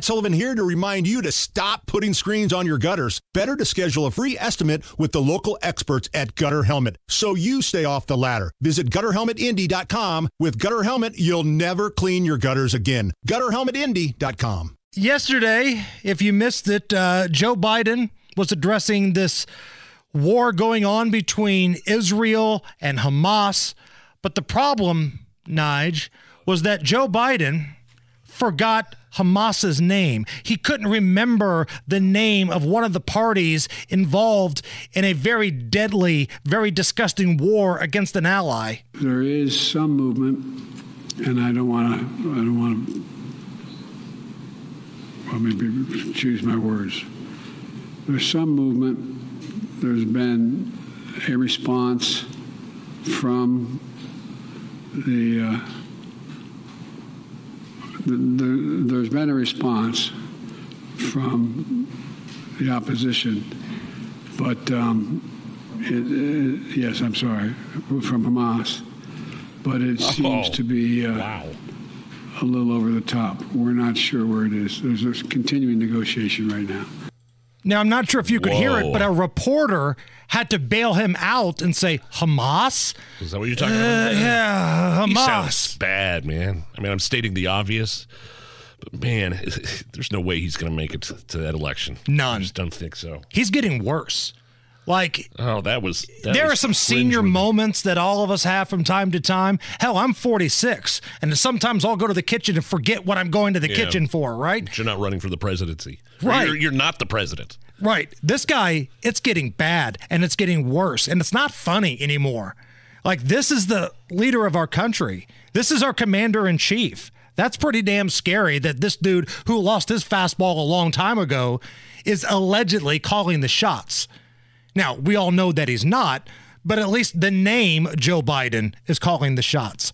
Matt Sullivan here to remind you to stop putting screens on your gutters. Better to schedule a free estimate with the local experts at Gutter Helmet so you stay off the ladder. Visit gutterhelmetindy.com. With Gutter Helmet, you'll never clean your gutters again. Gutterhelmetindy.com. Yesterday, if you missed it, uh, Joe Biden was addressing this war going on between Israel and Hamas. But the problem, Nige, was that Joe Biden forgot Hamas's name. He couldn't remember the name of one of the parties involved in a very deadly, very disgusting war against an ally. There is some movement, and I don't want to. I don't want to. Well, maybe choose my words. There's some movement. There's been a response from the. Uh, the, the, there's been a response from the opposition, but um, it, it, yes, I'm sorry, from Hamas, but it seems Oh, to be uh, Wow. a little over the top. We're not sure where it is. There's a continuing negotiation right now. Now, I'm not sure if you could hear it, but a reporter had to bail him out and say, Hamas? Is that what you're talking Uh, about? yeah, He Hamas. sounds bad, man. I mean, I'm stating the obvious, but man, there's no way he's going to make it to, to that election. None. I just don't think so. He's getting worse. Like, Oh, that was. That there was are some senior moments that all of us have from time to time. Hell, I'm 46, and sometimes I'll go to the kitchen and forget what I'm going to the Yeah. kitchen for, right? But You're not running for the presidency. Right. You're, you're not the president. Right. This guy, it's getting bad and it's getting worse and it's not funny anymore. Like, this is the leader of our country. This is our commander in chief. That's pretty damn scary that this dude who lost his fastball a long time ago is allegedly calling the shots. Now, we all know that he's not, but at least the name Joe Biden is calling the shots.